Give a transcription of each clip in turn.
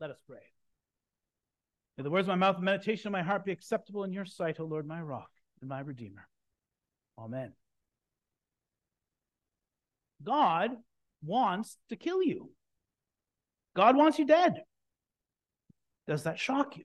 Let us pray. May the words of my mouth and meditation of my heart be acceptable in your sight, O Lord, my rock and my redeemer. Amen. God wants to kill you. God wants you dead. Does that shock you?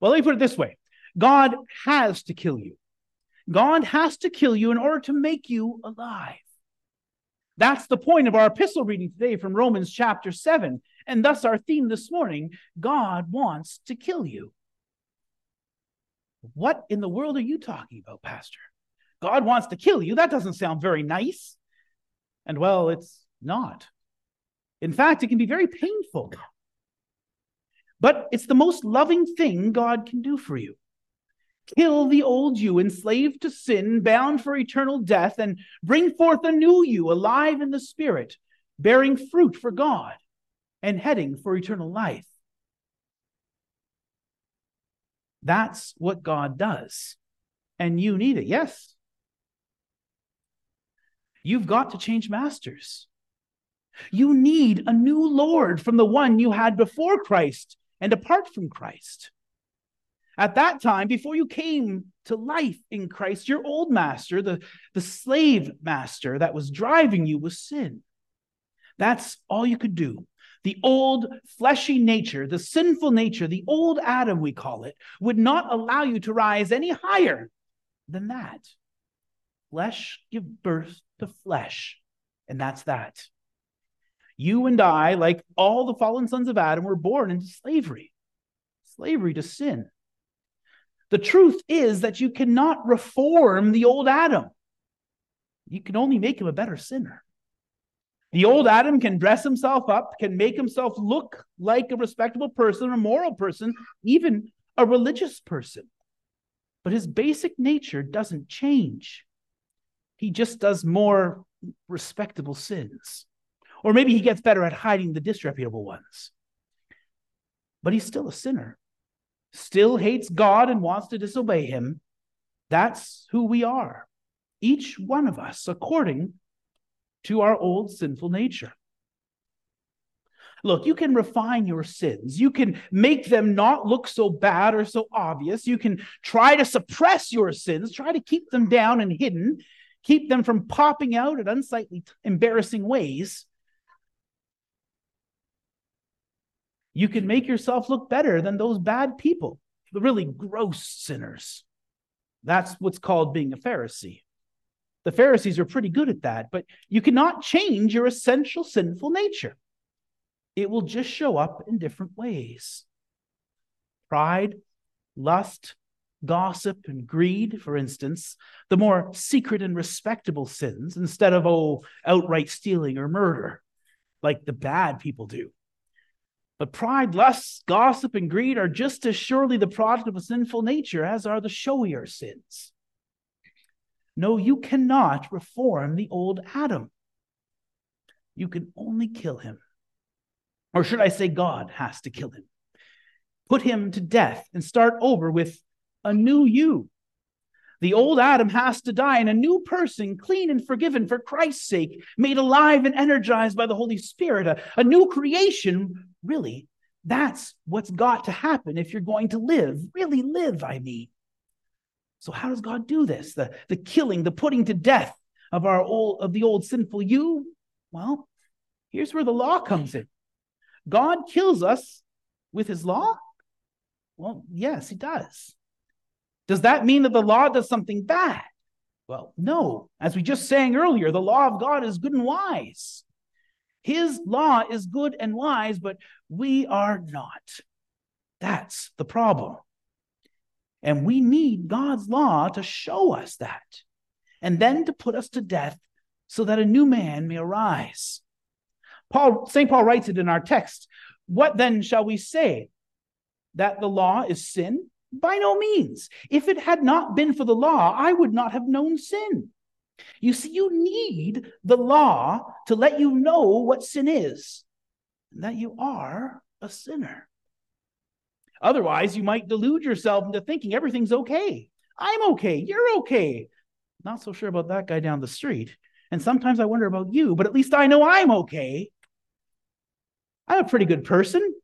Well, let me put it this way God has to kill you. God has to kill you in order to make you alive. That's the point of our epistle reading today from Romans chapter 7. And thus our theme this morning God wants to kill you. What in the world are you talking about, Pastor? God wants to kill you? That doesn't sound very nice. And well, it's not. In fact, it can be very painful. But it's the most loving thing God can do for you. Kill the old you, enslaved to sin, bound for eternal death, and bring forth a new you, alive in the Spirit, bearing fruit for God and heading for eternal life. That's what God does. And you need it. Yes. You've got to change masters. You need a new Lord from the one you had before Christ and apart from Christ. At that time, before you came to life in Christ, your old master, the, the slave master that was driving you, was sin. That's all you could do. The old fleshy nature, the sinful nature, the old Adam, we call it, would not allow you to rise any higher than that. Flesh give birth to flesh, and that's that. You and I, like all the fallen sons of Adam, were born into slavery, slavery to sin. The truth is that you cannot reform the old Adam. You can only make him a better sinner. The old Adam can dress himself up, can make himself look like a respectable person, a moral person, even a religious person. But his basic nature doesn't change. He just does more respectable sins. Or maybe he gets better at hiding the disreputable ones. But he's still a sinner, still hates God and wants to disobey him. That's who we are, each one of us, according to our old sinful nature. Look, you can refine your sins. You can make them not look so bad or so obvious. You can try to suppress your sins, try to keep them down and hidden, keep them from popping out in unsightly, embarrassing ways. You can make yourself look better than those bad people, the really gross sinners. That's what's called being a Pharisee. The Pharisees are pretty good at that, but you cannot change your essential sinful nature. It will just show up in different ways. Pride, lust, gossip, and greed, for instance, the more secret and respectable sins, instead of, oh, outright stealing or murder, like the bad people do. But pride, lust, gossip, and greed are just as surely the product of a sinful nature as are the showier sins. No, you cannot reform the old Adam. You can only kill him. Or should I say, God has to kill him, put him to death, and start over with a new you. The old Adam has to die, and a new person, clean and forgiven for Christ's sake, made alive and energized by the Holy Spirit, a, a new creation, really, that's what's got to happen if you're going to live, really live, I mean. So, how does God do this? The, the killing, the putting to death of our old of the old sinful you? Well, here's where the law comes in. God kills us with his law? Well, yes, he does. Does that mean that the law does something bad? Well, no. As we just sang earlier, the law of God is good and wise. His law is good and wise, but we are not. That's the problem. And we need God's law to show us that, and then to put us to death so that a new man may arise. Paul, St. Paul writes it in our text. What then shall we say? That the law is sin? By no means. If it had not been for the law, I would not have known sin. You see, you need the law to let you know what sin is, and that you are a sinner. Otherwise, you might delude yourself into thinking everything's okay. I'm okay. You're okay. Not so sure about that guy down the street. And sometimes I wonder about you, but at least I know I'm okay. I'm a pretty good person.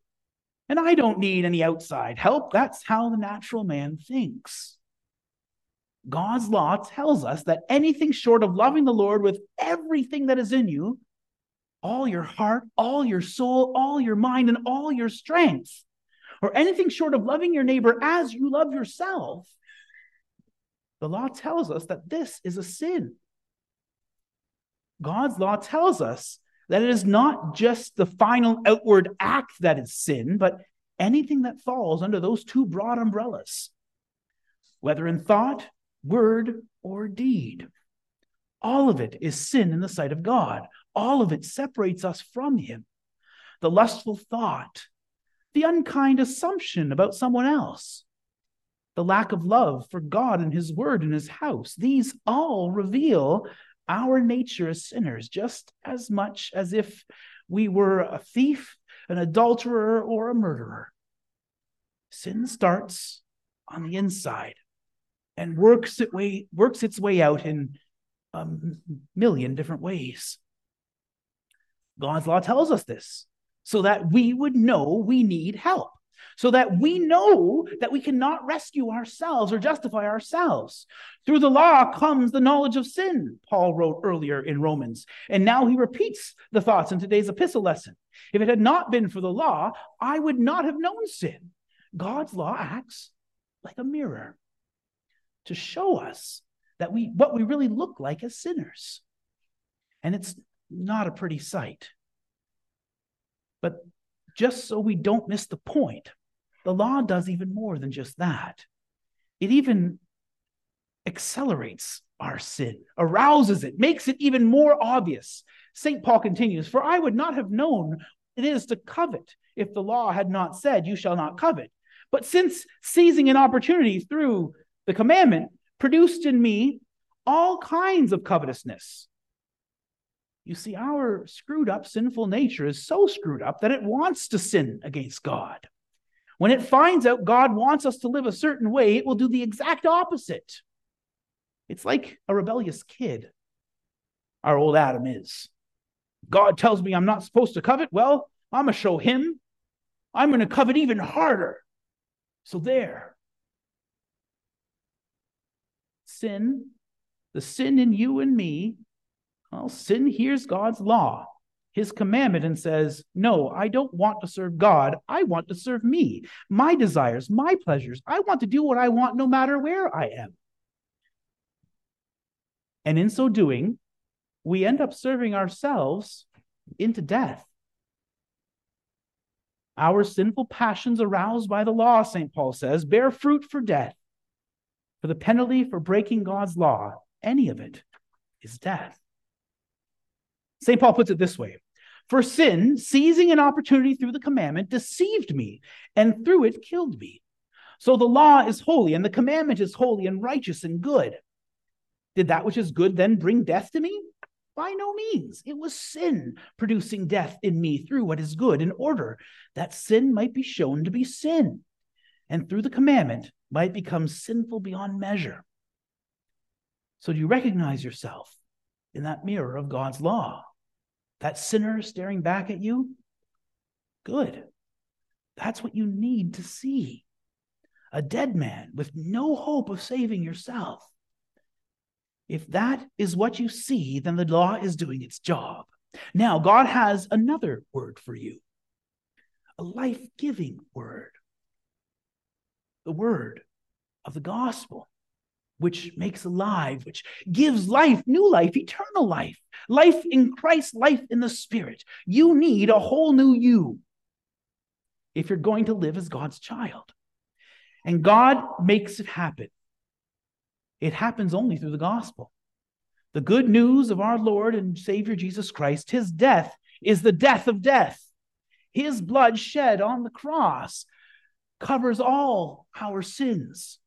And I don't need any outside help. That's how the natural man thinks. God's law tells us that anything short of loving the Lord with everything that is in you, all your heart, all your soul, all your mind, and all your strength, or anything short of loving your neighbor as you love yourself, the law tells us that this is a sin. God's law tells us that it is not just the final outward act that is sin, but anything that falls under those two broad umbrellas, whether in thought, word, or deed. All of it is sin in the sight of God. All of it separates us from Him. The lustful thought, the unkind assumption about someone else, the lack of love for God and His Word and His house, these all reveal our nature as sinners just as much as if we were a thief, an adulterer, or a murderer. Sin starts on the inside and works its way works its way out in a million different ways. God's law tells us this so that we would know we need help so that we know that we cannot rescue ourselves or justify ourselves. Through the law comes the knowledge of sin, Paul wrote earlier in Romans. And now he repeats the thoughts in today's epistle lesson. If it had not been for the law, I would not have known sin. God's law acts like a mirror to show us that we what we really look like as sinners. And it's not a pretty sight. But just so we don't miss the point, the law does even more than just that. It even accelerates our sin, arouses it, makes it even more obvious. St. Paul continues, For I would not have known it is to covet if the law had not said, You shall not covet. But since seizing an opportunity through the commandment produced in me all kinds of covetousness. You see, our screwed up sinful nature is so screwed up that it wants to sin against God. When it finds out God wants us to live a certain way, it will do the exact opposite. It's like a rebellious kid. Our old Adam is. God tells me I'm not supposed to covet. Well, I'm going to show him. I'm going to covet even harder. So there. Sin, the sin in you and me, well, sin hears God's law his commandment and says, No, I don't want to serve God. I want to serve me, my desires, my pleasures. I want to do what I want no matter where I am. And in so doing, we end up serving ourselves into death. Our sinful passions aroused by the law, St. Paul says, bear fruit for death. For the penalty for breaking God's law, any of it, is death. St. Paul puts it this way For sin, seizing an opportunity through the commandment, deceived me, and through it killed me. So the law is holy, and the commandment is holy and righteous and good. Did that which is good then bring death to me? By no means. It was sin producing death in me through what is good, in order that sin might be shown to be sin, and through the commandment might become sinful beyond measure. So, do you recognize yourself in that mirror of God's law? That sinner staring back at you? Good. That's what you need to see. A dead man with no hope of saving yourself. If that is what you see, then the law is doing its job. Now, God has another word for you a life giving word. The word of the gospel which makes alive, which gives life, new life, eternal life, life in Christ, life in the Spirit. You need a whole new you if you're going to live as God's child. And God makes it happen. It happens only through the gospel. The good news of our Lord and Savior Jesus Christ, his death is the death of death. His blood shed on the cross covers all our sins.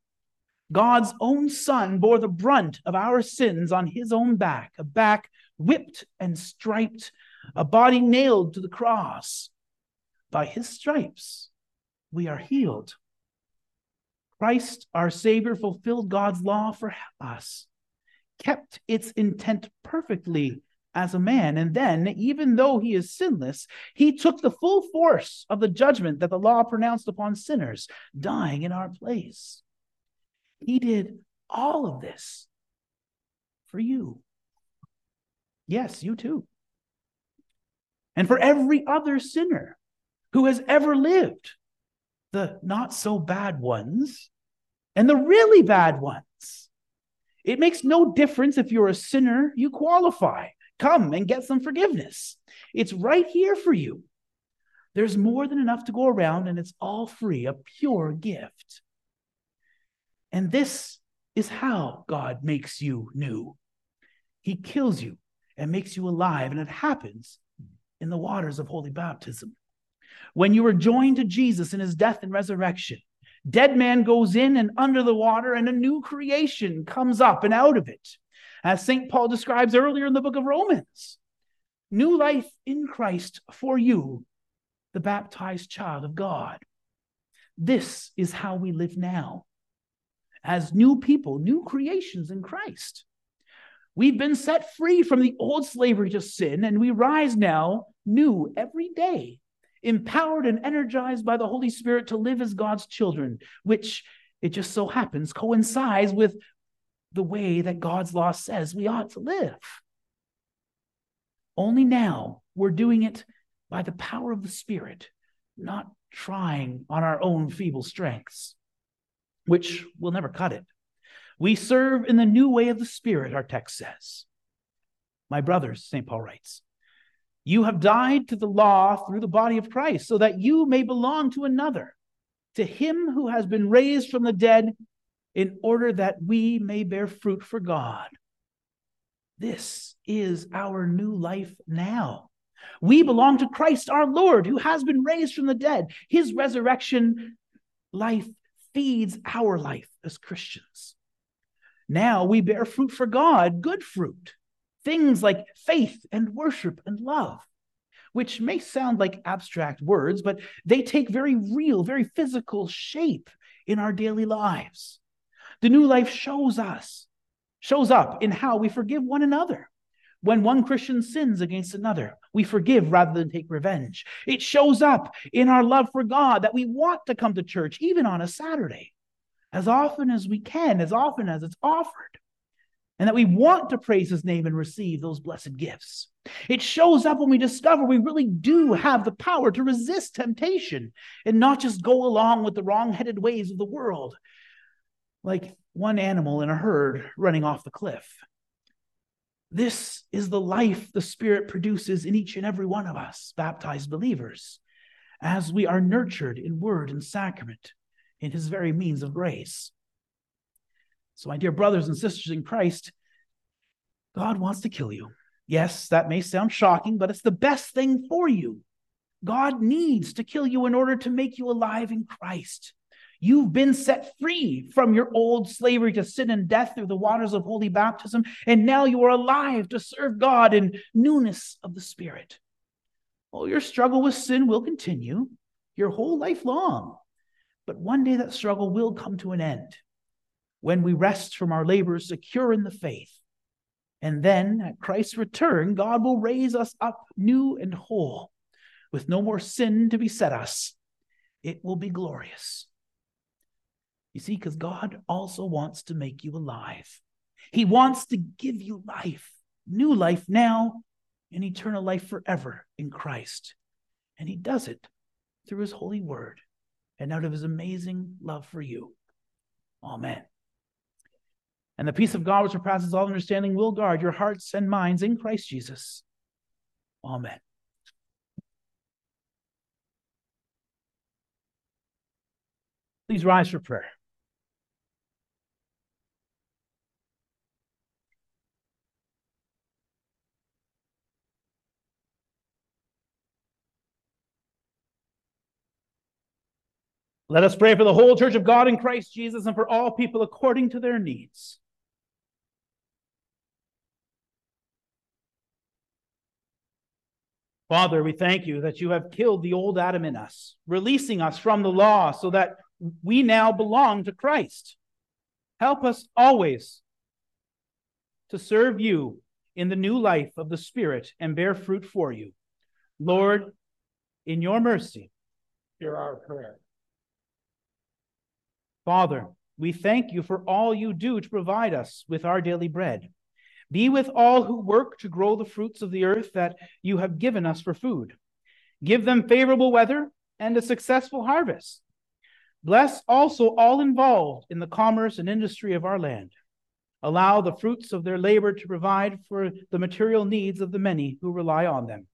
God's own Son bore the brunt of our sins on his own back, a back whipped and striped, a body nailed to the cross. By his stripes, we are healed. Christ, our Savior, fulfilled God's law for us, kept its intent perfectly as a man. And then, even though he is sinless, he took the full force of the judgment that the law pronounced upon sinners, dying in our place. He did all of this for you. Yes, you too. And for every other sinner who has ever lived, the not so bad ones and the really bad ones. It makes no difference if you're a sinner, you qualify. Come and get some forgiveness. It's right here for you. There's more than enough to go around, and it's all free, a pure gift. And this is how God makes you new. He kills you and makes you alive, and it happens in the waters of holy baptism. When you are joined to Jesus in his death and resurrection, dead man goes in and under the water, and a new creation comes up and out of it as St. Paul describes earlier in the book of Romans. New life in Christ for you, the baptized child of God. This is how we live now as new people, new creations in Christ. We've been set free from the old slavery to sin, and we rise now new every day, empowered and energized by the Holy Spirit to live as God's children, which it just so happens coincides with the way that God's law says we ought to live. Only now we're doing it by the power of the Spirit, not trying on our own feeble strengths, which will never cut it. We serve in the new way of the Spirit, our text says. My brothers, St. Paul writes, you have died to the law through the body of Christ, so that you may belong to another, to him who has been raised from the dead in order that we may bear fruit for God. This is our new life now. We belong to Christ our Lord, who has been raised from the dead. His resurrection life feeds our life as Christians. Now we bear fruit for God, good fruit, things like faith and worship and love, which may sound like abstract words, but they take very real, very physical shape in our daily lives. The new life shows us, shows up in how we forgive one another. When one Christian sins against another, we forgive rather than take revenge. It shows up in our love for God that we want to come to church, even on a Saturday, as often as we can, as often as it's offered, and that we want to praise His name and receive those blessed gifts. It shows up when we discover we really do have the power to resist temptation and not just go along with the wrong headed ways of the world, like one animal in a herd running off the cliff. This is the life the Spirit produces in each and every one of us, baptized believers, as we are nurtured in word and sacrament in His very means of grace. So, my dear brothers and sisters in Christ, God wants to kill you. Yes, that may sound shocking, but it's the best thing for you. God needs to kill you in order to make you alive in Christ. You've been set free from your old slavery to sin and death through the waters of holy baptism, and now you are alive to serve God in newness of the Spirit. Well, your struggle with sin will continue your whole life long, but one day that struggle will come to an end when we rest from our labors secure in the faith. And then at Christ's return, God will raise us up new and whole, with no more sin to beset us. It will be glorious. You see, because God also wants to make you alive. He wants to give you life, new life now, and eternal life forever in Christ. And He does it through His holy word and out of His amazing love for you. Amen. And the peace of God, which surpasses all understanding, will guard your hearts and minds in Christ Jesus. Amen. Please rise for prayer. Let us pray for the whole church of God in Christ Jesus and for all people according to their needs. Father, we thank you that you have killed the old Adam in us, releasing us from the law so that we now belong to Christ. Help us always to serve you in the new life of the Spirit and bear fruit for you. Lord, in your mercy, hear our prayer. Father, we thank you for all you do to provide us with our daily bread. Be with all who work to grow the fruits of the earth that you have given us for food. Give them favorable weather and a successful harvest. Bless also all involved in the commerce and industry of our land. Allow the fruits of their labor to provide for the material needs of the many who rely on them.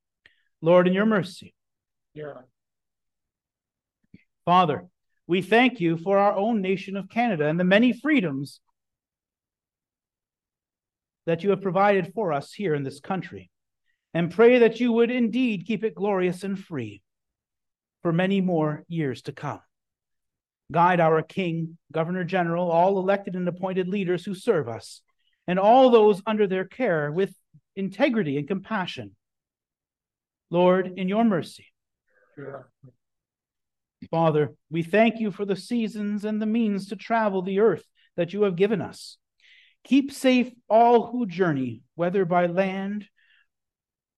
Lord, in your mercy. Yeah. Father, we thank you for our own nation of Canada and the many freedoms that you have provided for us here in this country, and pray that you would indeed keep it glorious and free for many more years to come. Guide our King, Governor General, all elected and appointed leaders who serve us, and all those under their care with integrity and compassion. Lord, in your mercy. Father, we thank you for the seasons and the means to travel the earth that you have given us. Keep safe all who journey, whether by land,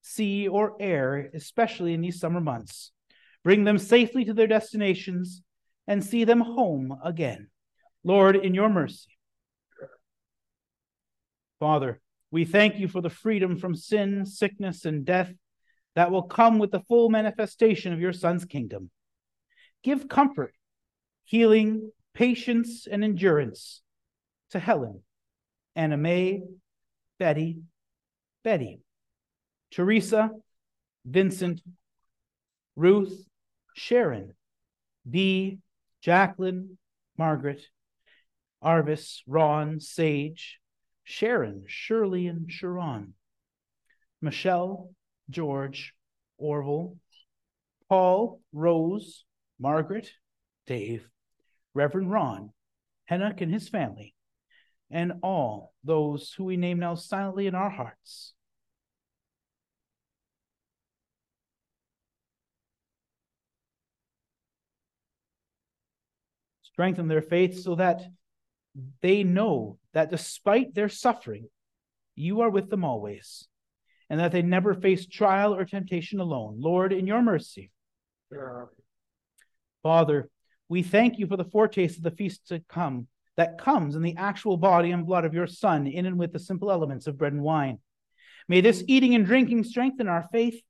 sea, or air, especially in these summer months. Bring them safely to their destinations and see them home again. Lord, in your mercy. Father, we thank you for the freedom from sin, sickness, and death that will come with the full manifestation of your Son's kingdom. Give comfort, healing, patience, and endurance to Helen, Anna Mae, Betty, Betty, Teresa, Vincent, Ruth, Sharon, Bee, Jacqueline, Margaret, Arvis, Ron, Sage, Sharon, Shirley, and Sharon, Michelle, George, Orville, Paul, Rose, Margaret, Dave, Reverend Ron, Hennock and his family, and all those who we name now silently in our hearts. Strengthen their faith so that they know that despite their suffering, you are with them always, and that they never face trial or temptation alone. Lord, in your mercy. Father, we thank you for the foretaste of the feast to come that comes in the actual body and blood of your Son, in and with the simple elements of bread and wine. May this eating and drinking strengthen our faith,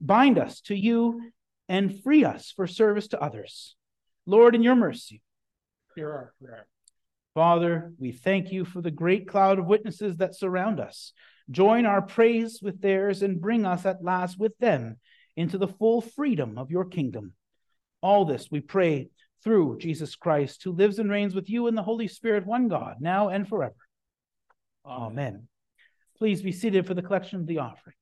bind us to you, and free us for service to others. Lord, in your mercy. Hear our prayer. Father, we thank you for the great cloud of witnesses that surround us. Join our praise with theirs and bring us at last with them into the full freedom of your kingdom. All this we pray through Jesus Christ, who lives and reigns with you in the Holy Spirit, one God, now and forever. Amen. Please be seated for the collection of the offering.